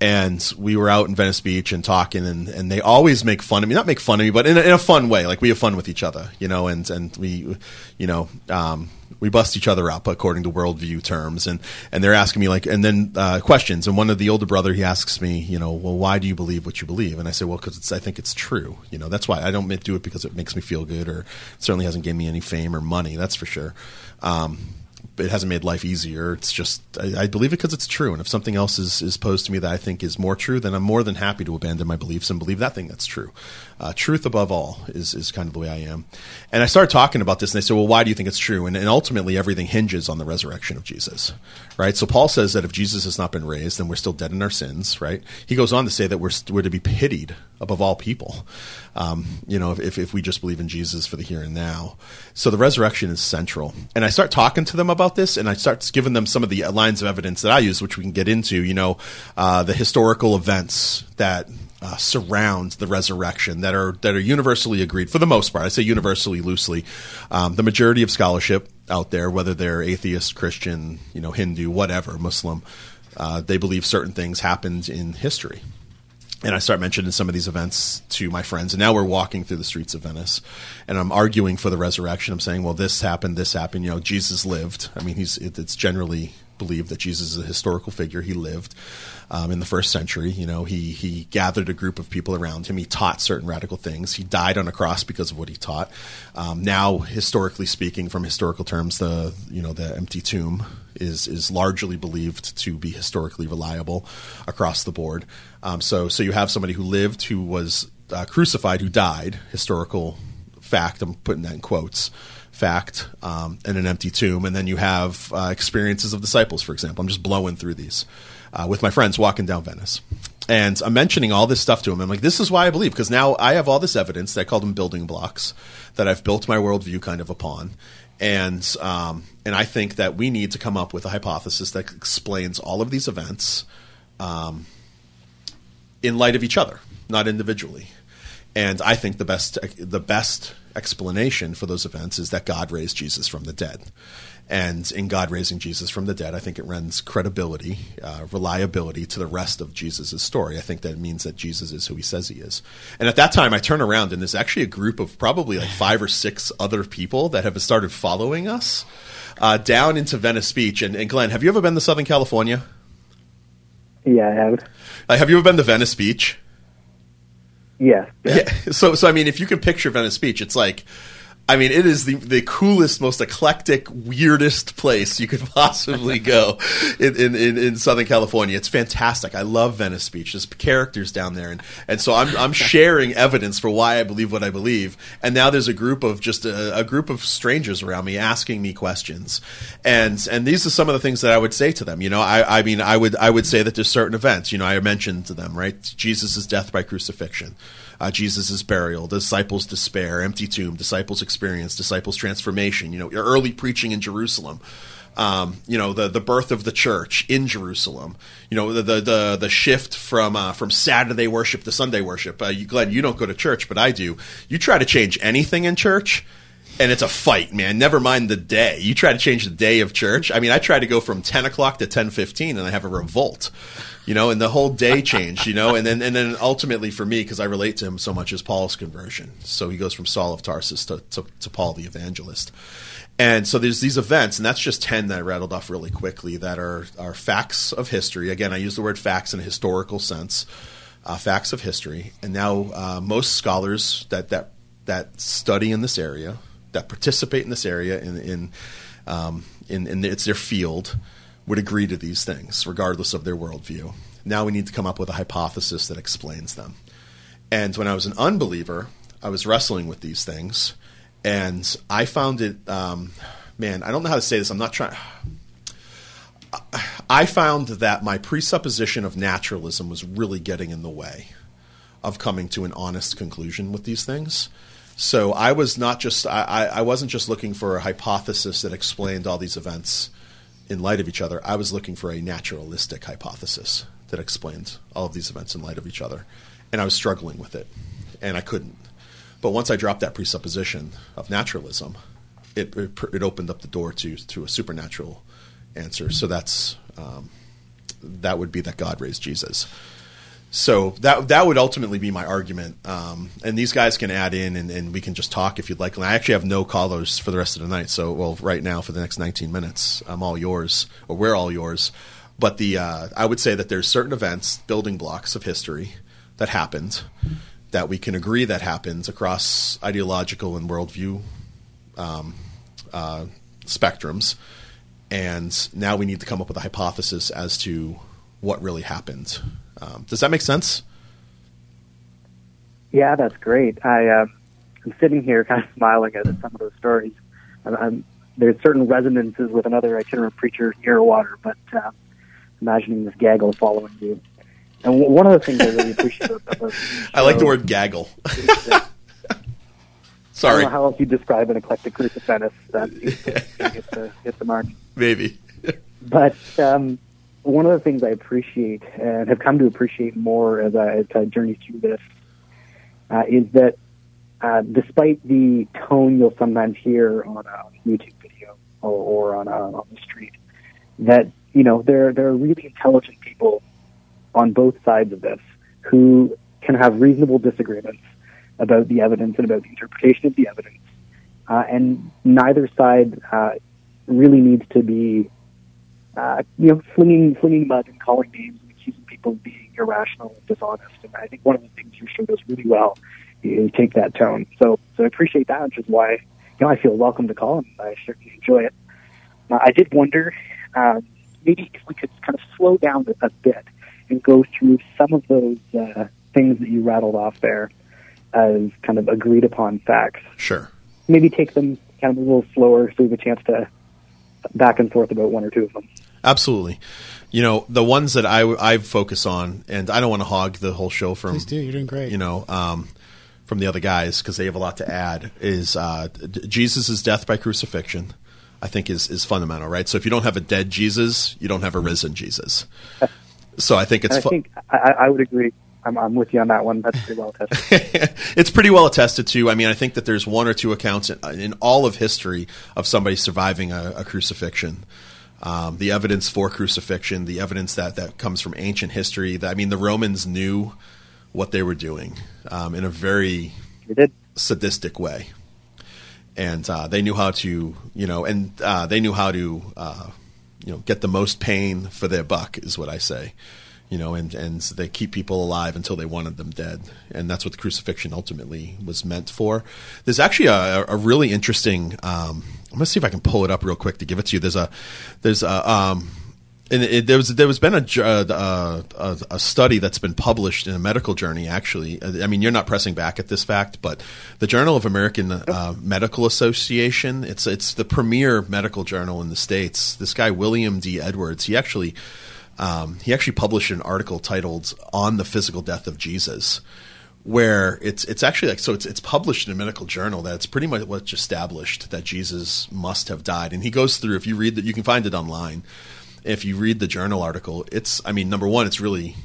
and we were out in Venice Beach and talking, and, and they always make fun of me. Not make fun of me, but in a, in a fun way. Like we have fun with each other, you know, and and we, you know, um, we bust each other up according to worldview terms, and and they're asking me like, and then uh, questions. And one of the older brother, he asks me, you know, well, why do you believe what you believe? And I say, well, because I think it's true. You know, that's why I don't do it because it makes me feel good, or certainly hasn't given me any fame or money. That's for sure. Um, it hasn't made life easier. It's just I, I believe it because it's true. And if something else is, is posed to me that I think is more true, then I'm more than happy to abandon my beliefs and believe that thing that's true. Uh, truth above all is is kind of the way I am. And I started talking about this, and they said, "Well, why do you think it's true?" And, and ultimately, everything hinges on the resurrection of Jesus, right? So Paul says that if Jesus has not been raised, then we're still dead in our sins, right? He goes on to say that we're we're to be pitied above all people, um, you know, if, if we just believe in Jesus for the here and now. So the resurrection is central. And I start talking to them about this, and I start giving them some of the lines of evidence that I use, which we can get into, you know, uh, the historical events that uh, surround the resurrection that are that are universally agreed for the most part. I say universally loosely. Um, the majority of scholarship out there, whether they're atheist, Christian, you know, Hindu, whatever, Muslim, uh, they believe certain things happened in history and I start mentioning some of these events to my friends. And now we're walking through the streets of Venice, and I'm arguing for the resurrection. I'm saying, well, this happened, this happened. You know, Jesus lived. I mean, he's it, it's generally believed that Jesus is a historical figure. He lived um, in the first century. You know, he he gathered a group of people around him. He taught certain radical things. He died on a cross because of what he taught. Um, now, historically speaking, from historical terms, the you know the empty tomb is is largely believed to be historically reliable across the board. Um, so so you have somebody who lived, who was uh, crucified, who died. Historical fact. I'm putting that in quotes. Fact um, and an empty tomb, and then you have uh, experiences of disciples, for example. I'm just blowing through these uh, with my friends walking down Venice. And I'm mentioning all this stuff to him. I'm like, this is why I believe, because now I have all this evidence. I call them building blocks that I've built my worldview kind of upon and um, and I think that we need to come up with a hypothesis that explains all of these events um, in light of each other, not individually. And I think the best the best explanation for those events is that God raised Jesus from the dead. And in God raising Jesus from the dead, I think it lends credibility, uh, reliability to the rest of Jesus' story. I think that means that Jesus is who he says he is. And at that time, I turn around and there's actually a group of probably like five or six other people that have started following us uh, down into Venice Beach. And, and, Glenn, have you ever been to Southern California? Yeah, I have. Uh, have you ever been to Venice Beach? Yeah. yeah. So, so I mean, if you can picture Venice Beach, it's like I mean, it is the, the coolest, most eclectic, weirdest place you could possibly go in, in, in, in, Southern California. It's fantastic. I love Venice Beach. There's characters down there. And, and so I'm, I'm sharing evidence for why I believe what I believe. And now there's a group of just a, a group of strangers around me asking me questions. And, and these are some of the things that I would say to them. You know, I, I mean, I would, I would say that there's certain events, you know, I mentioned to them, right? Jesus' death by crucifixion uh, Jesus' burial, disciples' despair, empty tomb, disciples' experience, disciples' transformation, you know, your early preaching in Jerusalem. Um, you know the the birth of the church in Jerusalem. You know the the the, the shift from uh, from Saturday worship to Sunday worship. Uh, you, Glenn, you don't go to church, but I do. You try to change anything in church, and it's a fight, man. Never mind the day. You try to change the day of church. I mean, I try to go from ten o'clock to ten fifteen, and I have a revolt you know, and the whole day changed, you know, and then and then ultimately for me, because I relate to him so much, is Paul's conversion. So he goes from Saul of Tarsus to, to, to Paul the evangelist. And so there's these events, and that's just 10 that I rattled off really quickly that are, are facts of history. Again, I use the word facts in a historical sense, uh, facts of history. And now uh, most scholars that, that, that study in this area, that participate in this area in, in, um, in, in it's their field, would agree to these things, regardless of their worldview. Now we need to come up with a hypothesis that explains them. And when I was an unbeliever, I was wrestling with these things, and I found it. Um, man, I don't know how to say this. I'm not trying. I found that my presupposition of naturalism was really getting in the way of coming to an honest conclusion with these things. So I was not just I, I wasn't just looking for a hypothesis that explained all these events in light of each other, I was looking for a naturalistic hypothesis that explained all of these events in light of each other. And I was struggling with it, and I couldn't. But once I dropped that presupposition of naturalism, it, it, it opened up the door to, to a supernatural answer. So that's um, that would be that God raised Jesus so that that would ultimately be my argument. Um, and these guys can add in, and, and, we can just talk if you'd like. And I actually have no callers for the rest of the night. So, well, right now for the next 19 minutes, I'm all yours, or we're all yours. But the uh, I would say that there's certain events, building blocks of history that happened that we can agree that happens across ideological and worldview um, uh, spectrums and now we need to come up with a hypothesis as to what really happened. Um, does that make sense? Yeah, that's great. I, uh, I'm sitting here kind of smiling at some of those stories. I'm, I'm, there's certain resonances with another itinerant preacher near water, but uh, imagining this gaggle following you. And w- one of the things I really appreciate about I like the word gaggle. is that- I Sorry, don't know how else you describe an eclectic group of Venice that gets the, the mark. maybe. But um, one of the things I appreciate and have come to appreciate more as I, as I journey through this uh, is that uh, despite the tone you'll sometimes hear on a YouTube video or, or on, a, on the street, that you know there there are really intelligent people on both sides of this who can have reasonable disagreements about the evidence and about the interpretation of the evidence, uh, and neither side uh, really needs to be uh, you know, flinging flinging mud and calling names and accusing people of being irrational and dishonest. And I think one of the things your show does really well is take that tone. So, so I appreciate that, which is why you know I feel welcome to call and I certainly enjoy it. Uh, I did wonder um, maybe if we could kind of slow down a, a bit and go through some of those uh, things that you rattled off there as kind of agreed upon facts. Sure. Maybe take them kind of a little slower so we have a chance to back and forth about one or two of them. Absolutely. You know, the ones that I, I focus on, and I don't want to hog the whole show from, Please do. You're doing great. you know, um, from the other guys because they have a lot to add, is uh, Jesus' death by crucifixion, I think is, is fundamental, right? So if you don't have a dead Jesus, you don't have a risen Jesus. So I think it's And I fu- think I, I would agree. I'm, I'm with you on that one. That's pretty well attested. it's pretty well attested to. I mean, I think that there's one or two accounts in, in all of history of somebody surviving a, a crucifixion. Um, the evidence for crucifixion, the evidence that, that comes from ancient history. That, I mean, the Romans knew what they were doing um, in a very sadistic way, and uh, they knew how to, you know, and uh, they knew how to, uh, you know, get the most pain for their buck, is what I say. You know, and, and so they keep people alive until they wanted them dead, and that's what the crucifixion ultimately was meant for. There's actually a, a really interesting. Um, I'm gonna see if I can pull it up real quick to give it to you. There's a, there's a, um, and it, there was there was been a, uh, a a study that's been published in a medical journey. Actually, I mean, you're not pressing back at this fact, but the Journal of American uh, Medical Association. It's it's the premier medical journal in the states. This guy William D. Edwards. He actually um, he actually published an article titled "On the Physical Death of Jesus." Where it's it's actually like so it's it's published in a medical journal that it's pretty much what's established that Jesus must have died, and he goes through. If you read that, you can find it online if you read the journal article, it's I mean, number one, it's really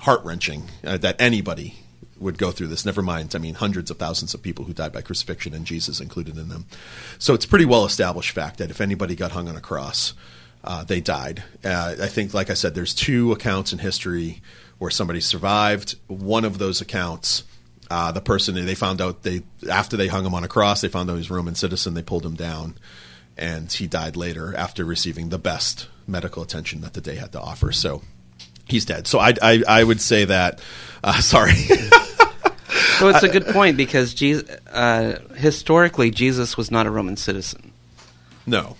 heart wrenching uh, that anybody would go through this. Never mind, I mean, hundreds of thousands of people who died by crucifixion, and Jesus included in them. So it's pretty well established fact that if anybody got hung on a cross, uh, they died. Uh, I think, like I said, there's two accounts in history where somebody survived. One of those accounts. Uh, the person they found out they after they hung him on a cross, they found out he was a Roman citizen. They pulled him down, and he died later after receiving the best medical attention that the day had to offer. So he's dead. So I, I, I would say that. Uh, sorry. So it's a good point because Jesus, uh, historically, Jesus was not a Roman citizen. no,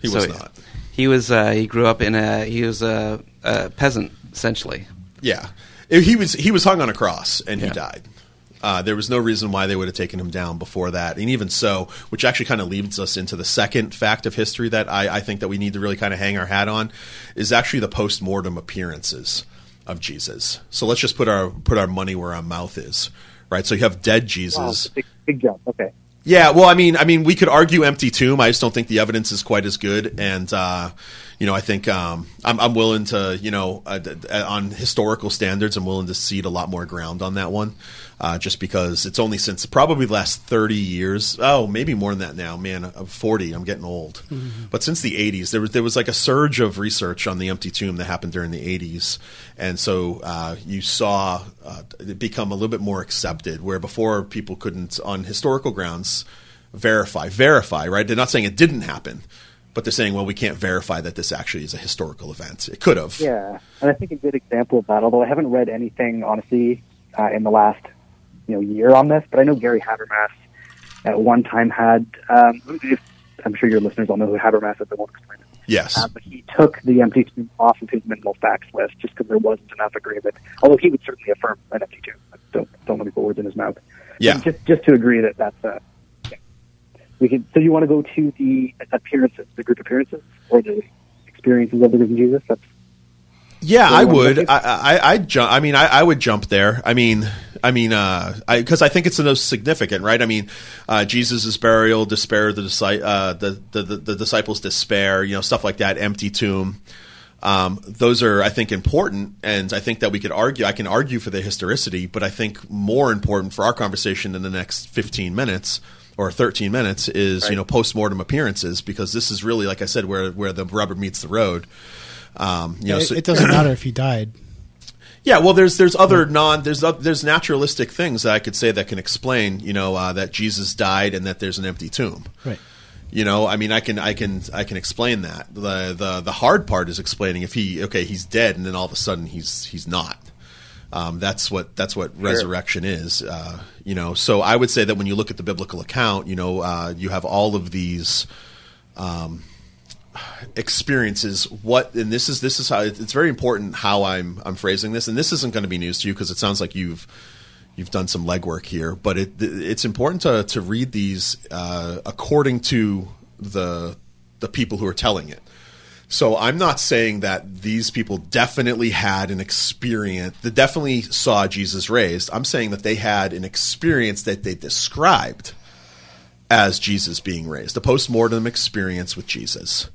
he So was not. He was. Uh, he grew up in a. He was a, a peasant, essentially. Yeah, he was he was hung on a cross and he Yeah. died. Uh, there was no reason why they would have taken him down before that, and even so, which actually kind of leads us into the second fact of history that I, I think that we need to really kind of hang our hat on is actually the post mortem appearances of Jesus. So let's just put our put our money where our mouth is, right? So you have dead Wow, Jesus. big, big jump. Okay. Yeah, well, I mean, I mean, we could argue empty tomb. I just don't think the evidence is quite as good, and uh, you know, I think um, I'm, I'm willing to, you know, uh, on historical standards, I'm willing to cede a lot more ground on that one, uh, just because it's only since probably the last 30 years. Oh, maybe more than that now. Man, I'm 40. I'm getting old. But since the 80s, there was there was like a surge of research on the empty tomb that happened during the 80s, and so uh, you saw uh, it become a little bit more accepted, where before people couldn't, on historical grounds, verify verify. Right? They're not saying it didn't happen. But they're saying, well, we can't verify that this actually is a historical event. It could have. Yeah, and I think a good example of that, although I haven't read anything honestly uh, in the last you know year on this, but I know Gary Habermas at one time had um, I'm sure your listeners all know who Habermas is. I won't explain it. Yes. Uh, but he took the empty tomb off of his minimal facts list just because there wasn't enough agreement. Although he would certainly affirm an empty tomb. Don't don't let me put words in his mouth. Yeah. Just just to agree that that's uh, yeah. we can. So you want to go to the appearances, the group appearances, or the experiences of the risen Jesus? That's Yeah, I would. I, I, I'd jump. I mean, I, I would jump there. I mean, I mean, uh, I because I think it's the most significant, right? I mean, uh, Jesus' burial, despair, the, disci- uh, the, the, the the disciples' despair, you know, stuff like that, empty tomb. Um, those are, I think, important, and I think that we could argue. I can argue for the historicity, but I think more important for our conversation in the next fifteen minutes or thirteen minutes is you know post mortem appearances because this is really, like I said, where where the rubber meets the road. Um, you know, it, so- it doesn't matter if he died. yeah, well, there's there's other non there's oth- there's naturalistic things that I could say that can explain, you know, uh, that Jesus died and that there's an empty tomb. Right. You know, I mean, I can I can I can explain that. the the The hard part is explaining if he okay he's dead and then all of a sudden he's he's not. Um, that's what that's what resurrection is. Uh, you know, so I would say that when you look at the biblical account, you know, uh, you have all of these um, experiences. What and this is this is how it's very important how I'm I'm phrasing this, and this isn't going to be news to you because it sounds like you've you've done some legwork here, but it it's important to to read these uh, according to the the people who are telling it. So I'm not saying that these people definitely had an experience that definitely saw Jesus raised. I'm saying that they had an experience that they described as Jesus being raised, a post-mortem experience with Jesus.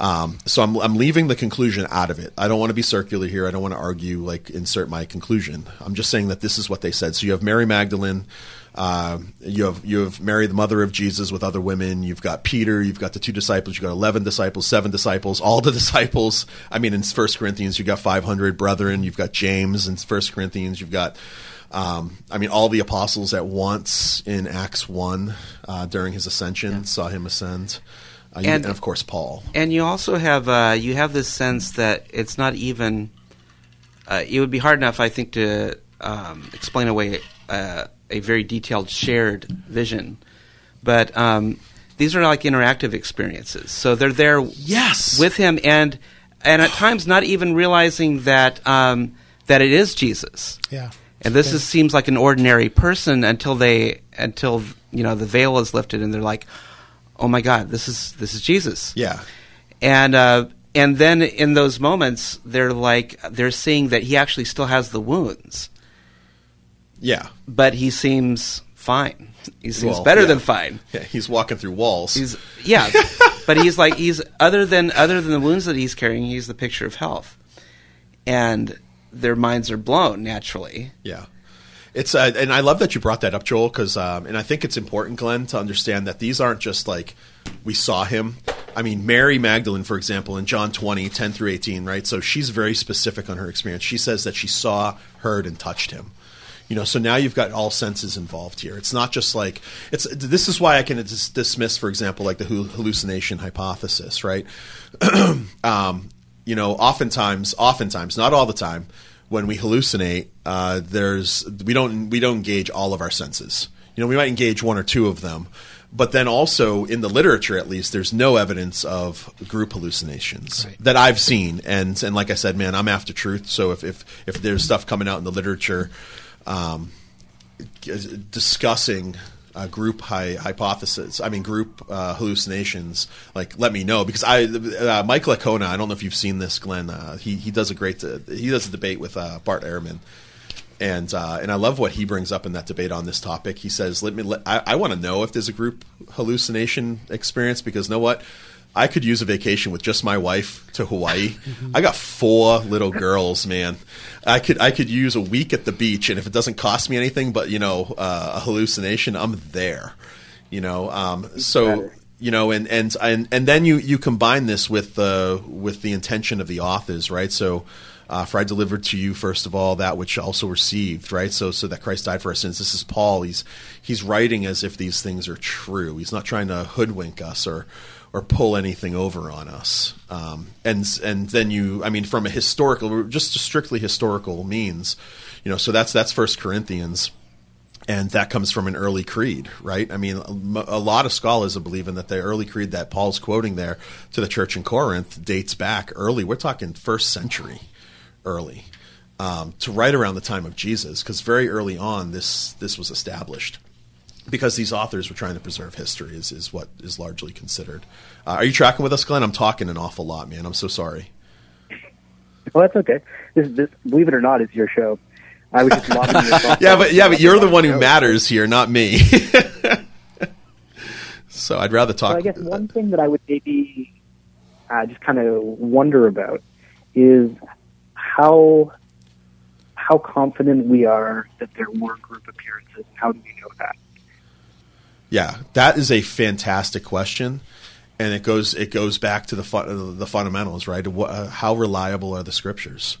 Um, so I'm, I'm leaving the conclusion out of it. I don't want to be circular here. I don't want to argue, like insert my conclusion. I'm just saying that this is what they said. So you have Mary Magdalene, uh, you have you have Mary, the mother of Jesus, with other women. You've got Peter. You've got the two disciples. You've got eleven disciples, seven disciples, all the disciples. I mean, in First Corinthians, you've got 500 brethren. You've got James in First Corinthians. You've got um, I mean, all the apostles at once in Acts 1 uh, during his ascension saw him ascend. Uh, And- and, of course, Paul. And you also have uh, you have this sense that it's not even. Uh, it would be hard enough, I think, to um, explain away uh, a very detailed shared vision, but um, these are like interactive experiences. So they're there, yes, with him, and and at times not even realizing that um, that it is Jesus. Yeah. And this is, seems like an ordinary person until they until you know the veil is lifted and they're like, oh my God, this is this is Jesus. Yeah. And uh, and then in those moments, they're like they're seeing that he actually still has the wounds, Yeah. but he seems fine. He seems Well, better yeah. than fine. Yeah, he's walking through walls. He's yeah, but he's like he's other than other than the wounds that he's carrying, he's the picture of health, and their minds are blown naturally. Yeah. It's uh, and I love that you brought that up, Joel, because um, and I think it's important, Glenn, to understand that these aren't just like we saw him. I mean, Mary Magdalene, for example, in John 20, 10 through 18, right? So she's very specific on her experience. She says that she saw, heard, and touched him. You know, so now you've got all senses involved here. It's not just like it's. This is why I can dis- dismiss, for example, like the hallucination hypothesis, right? um, you know, oftentimes, oftentimes, not all the time, when we hallucinate, uh, there's we don't we don't engage all of our senses. You know, we might engage one or two of them, but then also in the literature, at least, there's no evidence of group hallucinations that I've seen. And and like I said, man, I'm after truth. So if if if there's stuff coming out in the literature. Um, discussing uh, group hy- hypothesis. I mean, group uh, hallucinations. Like, let me know because I, uh, Mike Licona. I don't know if you've seen this, Glenn. Uh, he he does a great. Uh, he does a debate with uh, Bart Ehrman. And and I love what he brings up in that debate on this topic. He says, "Let me. Let, I, I want to know if there's a group hallucination experience because know what, I could use a vacation with just my wife to Hawaii. I got four little girls, man. I could I could use a week at the beach, and if it doesn't cost me anything, but you know, uh, a hallucination, I'm there. You know, um, so you know, and and and and then you you combine this with the with the intention of the authors, right? So. Uh, for I delivered to you first of all that which also received, right? So, so that Christ died for our sins. This is Paul. He's he's writing as if these things are true. He's not trying to hoodwink us or or pull anything over on us. Um, and and then you, I mean, from a historical, just a strictly historical means, you know. So that's that's First Corinthians, and that comes from an early creed, right? I mean, a, a lot of scholars are believing that the early creed that Paul's quoting there to the church in Corinth dates back early. We're talking first century early um, to right around the time of Jesus, because very early on this this was established. Because these authors were trying to preserve history, is, is what is largely considered. Uh, are you tracking with us, Glenn? I'm talking an awful lot, man. I'm so sorry. Well, that's okay. This, this, believe it or not, is your show. I was just lobbing your yeah, but yeah, but you're the one who matters here, not me. so I'd rather talk. So I guess one thing that I would maybe uh, just kind of wonder about is how how confident we are that there were group appearances. How do we know that? Yeah, that is a fantastic question, and it goes it goes back to the the fundamentals, right? What, uh, how reliable are the scriptures?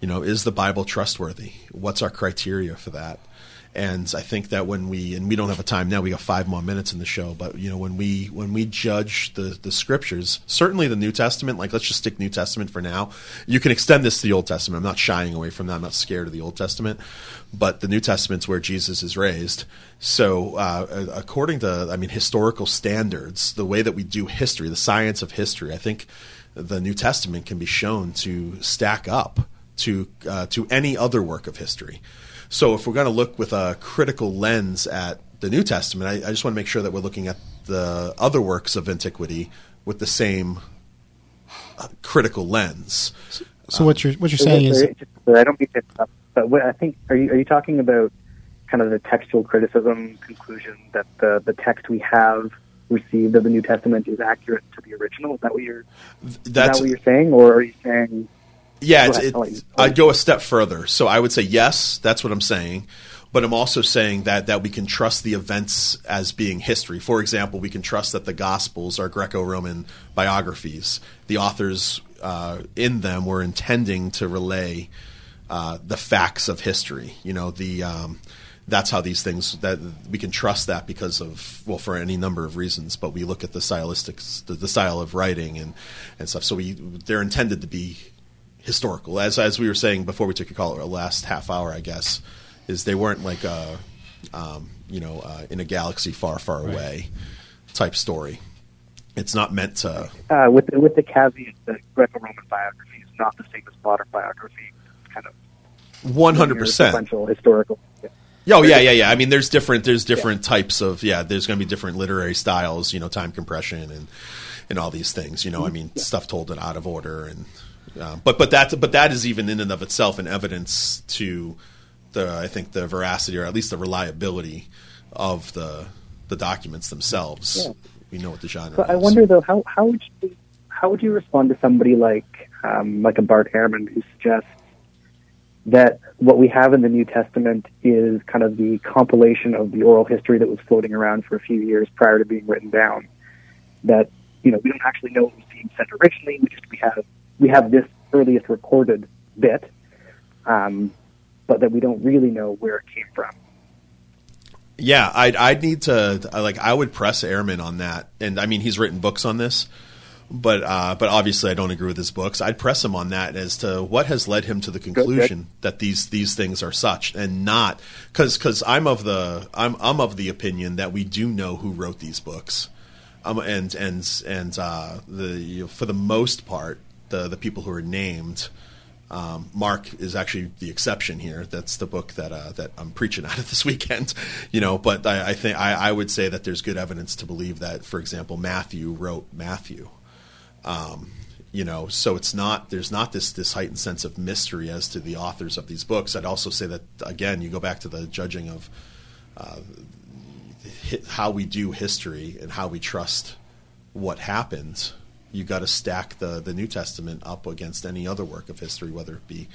You know, is the Bible trustworthy? What's our criteria for that? And I think that when we and we don't have a time now, we got five more minutes in the show. But you know, when we when we judge the the scriptures, certainly the New Testament, like let's just stick New Testament for now. You can extend this to the Old Testament. I'm not shying away from that. I'm not scared of the Old Testament, but the New Testament's where Jesus is raised. So uh, according to I mean historical standards, the way that we do history, the science of history, I think the New Testament can be shown to stack up to uh, to any other work of history. So if we're going to look with a critical lens at the New Testament, I, I just want to make sure that we're looking at the other works of antiquity with the same uh, critical lens. So, so um, what you're what you're saying is, I don't mean to, but what I think are you are you talking about kind of the textual criticism conclusion that the the text we have received of the New Testament is accurate to the original? Is that what you're That's, is that what you're saying, or are you saying yeah, it's, I'd go a step further. So I would say yes, that's what I'm saying. But I'm also saying that that we can trust the events as being history. For example, we can trust that the Gospels are Greco-Roman biographies. The authors uh, in them were intending to relay uh, the facts of history. You know, the um, that's how these things that we can trust that because of well for any number of reasons. But we look at the stylistics, the, the style of writing and and stuff. So we they're intended to be historical. As as we were saying before we took your call, our last half hour, I guess, is they weren't like a, um, you know, uh, in a galaxy far, far right. away type story. It's not meant to. Uh, with the, with the caveat that Greco-Roman biography is not the same as modern biography. Kind of one hundred percent historical. Yeah. Oh yeah, yeah, yeah. I mean, there's different there's different yeah. types of yeah. There's going to be different literary styles, you know, time compression and and all these things. You know, I mean, yeah. stuff told in out of order and uh, but but that but that is even in and of itself an evidence to the I think the veracity or at least the reliability of the the documents themselves. Yeah. We know what the genre. But is. I wonder though how how would you how would you respond to somebody like um, like a Bart Ehrman who suggests that what we have in the New Testament is kind of the compilation of the oral history that was floating around for a few years prior to being written down. That you know we don't actually know what was being said originally. We just we have we have this earliest recorded bit, um, but that we don't really know where it came from. Yeah, I'd I'd need to like I would press Ehrman on that, and I mean he's written books on this, but uh, but obviously I don't agree with his books. I'd press him on that as to what has led him to the conclusion that these these things are such, and not because because I'm of the I'm I'm of the opinion that we do know who wrote these books, um, and and and uh, the you know, for the most part the the people who are named. Um, Mark is actually the exception here. That's the book that uh, that I'm preaching out of this weekend, you know. But I, I think I, I, would say that there's good evidence to believe that, for example, Matthew wrote Matthew. Um, you know, so it's not there's not this this heightened sense of mystery as to the authors of these books. I'd also say that again, you go back to the judging of uh, how we do history and how we trust what happened you got to stack the the New Testament up against any other work of history, whether it be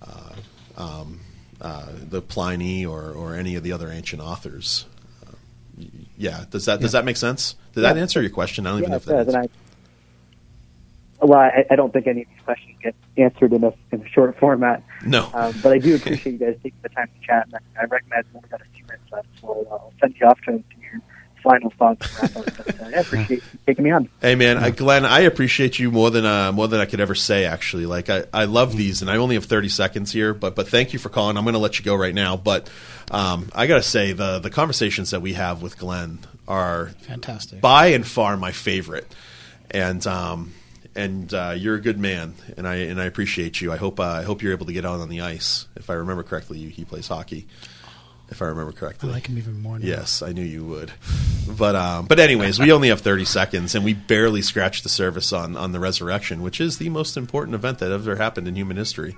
uh, um, uh, the Pliny or or any of the other ancient authors. Uh, yeah, does that does that make sense? Did yeah. that answer your question? I don't yeah, even know if that. Does, I, well, I, I, don't think any of these questions get answered in a in a short format. No, um, but I do appreciate you guys taking the time to chat. And I, I recognize we only got a few minutes so I'll send you off to, to your final thoughts. But, uh, I appreciate you taking me on. Hey man, I, Glenn, I appreciate you more than uh, more than I could ever say. Actually, like I, I love these, and I only have thirty seconds here, but but thank you for calling. I'm going to let you go right now, but um, I got to say the the conversations that we have with Glenn are Fantastic. by and far my favorite, and um, and uh, you're a good man, and I and I appreciate you. I hope uh, I hope you're able to get out on the ice. If I remember correctly, he plays hockey. If I remember correctly. I like him even more now. Yes, I knew you would. But um, but anyways, we only have thirty seconds, and we barely scratched the surface on on the resurrection, which is the most important event that ever happened in human history.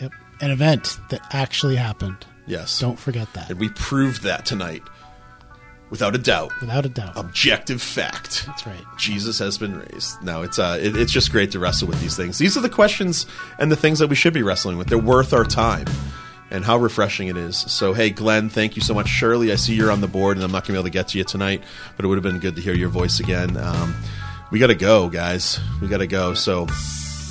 Yep. An event that actually happened. Yes, Don't forget that. and we proved that tonight, without a doubt, Without a doubt. objective fact. That's right. Jesus has been raised. No, it's uh, it, it's just great to wrestle with these things. These are the questions and the things that we should be wrestling with. They're worth our time, and how refreshing it is. So, hey, Glenn, thank you so much. Shirley, I see you're on the board, and I'm not going to be able to get to you tonight, but it would have been good to hear your voice again. Um, we got to go, guys. We got to go. So.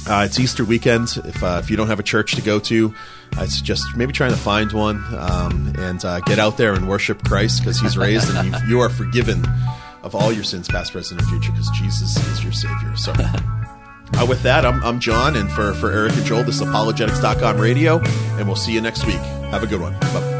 Uh, it's Easter weekend. If uh, if you don't have a church to go to, I suggest maybe trying to find one um, and uh, get out there and worship Christ because He's raised and you, you are forgiven of all your sins, past, present, and future, because Jesus is your Savior. So, uh, with that, I'm, I'm John, and for for Eric and Joel, this is Apologetics.com radio, and we'll see you next week. Have a good one. Bye.